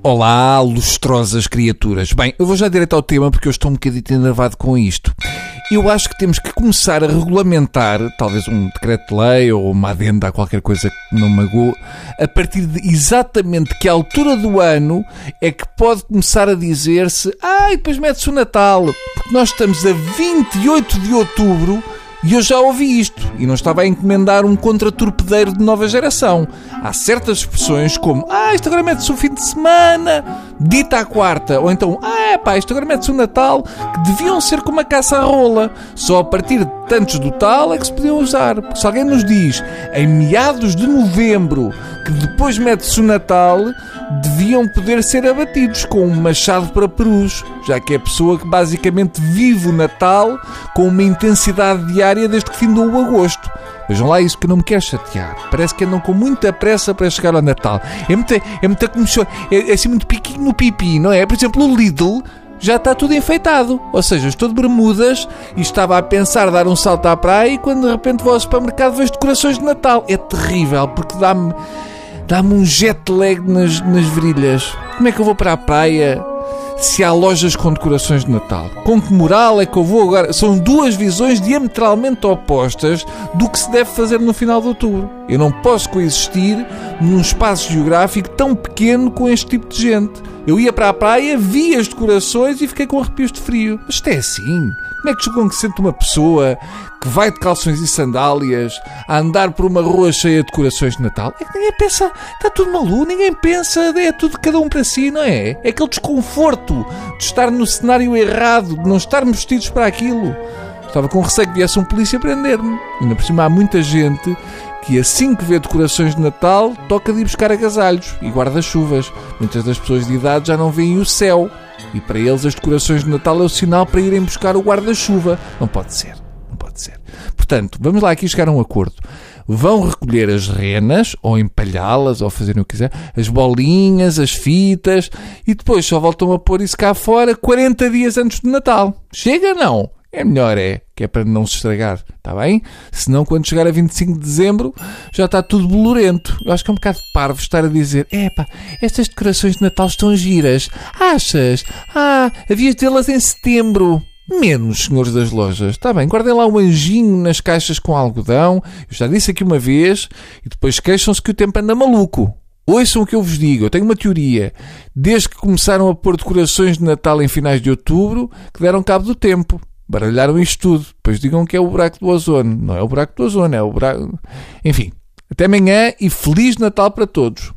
Olá, lustrosas criaturas. Bem, eu vou já direto ao tema porque eu estou um bocadinho enervado com isto. Eu acho que temos que começar a regulamentar, talvez um decreto-lei ou uma adenda a qualquer coisa que não magoe, a partir de exatamente que altura do ano é que pode começar a dizer-se ai, depois mete-se o Natal, porque nós estamos a 28 de outubro e eu já ouvi isto e não estava a encomendar um contratorpedeiro de nova geração. Há certas expressões como Ah, isto agora mete-se fim de semana, dita à quarta. Ou então Ah, pá, isto agora mete-se Natal, que deviam ser como a caça à rola. Só a partir de tantos do tal é que se podiam usar. Porque se alguém nos diz em meados de novembro que depois mete-se o Natal, deviam poder ser abatidos com um machado para perus, já que é a pessoa que basicamente vive o Natal com uma intensidade diária desde que findou o agosto. Vejam lá isso que não me quer chatear. Parece que andam com muita pressa para chegar ao Natal. É muita, é muita é, é assim muito piquinho no pipi, não é? Por exemplo, o Lidl já está tudo enfeitado. Ou seja, estou de bermudas e estava a pensar dar um salto à praia e quando de repente vou ao supermercado vejo decorações de Natal. É terrível porque dá-me dá-me um jet lag nas, nas virilhas. Como é que eu vou para a praia se há lojas com decorações de Natal? Com que moral é que eu vou agora? São duas visões diametralmente opostas do que se deve fazer no final de outubro. Eu não posso coexistir num espaço geográfico tão pequeno com este tipo de gente. Eu ia para a praia, vi as decorações e fiquei com arrepios de frio. Mas isto é assim. Como é que sente uma pessoa que vai de calções e sandálias a andar por uma rua cheia de decorações de Natal? É que ninguém pensa, está tudo maluco, ninguém pensa, é tudo cada um para si, não é? É aquele desconforto de estar no cenário errado, de não estarmos vestidos para aquilo. Estava com receio que viesse um polícia prender-me. Ainda por cima há muita gente que assim que vê decorações de Natal toca de ir buscar agasalhos e guarda-chuvas. Muitas das pessoas de idade já não veem o céu. E para eles as decorações de Natal é o sinal para irem buscar o guarda-chuva. Não pode ser. Não pode ser. Portanto, vamos lá aqui chegar a um acordo. Vão recolher as renas, ou empalhá-las, ou fazerem o que quiser, as bolinhas, as fitas, e depois só voltam a pôr isso cá fora 40 dias antes do Natal. Chega não? É melhor, é, que é para não se estragar, está bem? Senão, quando chegar a 25 de dezembro, já está tudo bolorento. Eu acho que é um bocado parvo estar a dizer: epá, estas decorações de Natal estão giras. Achas? Ah, havias tê-las em setembro. Menos, senhores das lojas. Está bem, guardem lá um anjinho nas caixas com algodão. Eu já disse aqui uma vez e depois queixam-se que o tempo anda maluco. Ouçam o que eu vos digo, eu tenho uma teoria. Desde que começaram a pôr decorações de Natal em finais de outubro, que deram cabo do tempo baralharam isto tudo. Depois digam que é o buraco do ozono. Não é o buraco do ozono, é o buraco. Enfim, até amanhã e Feliz Natal para todos.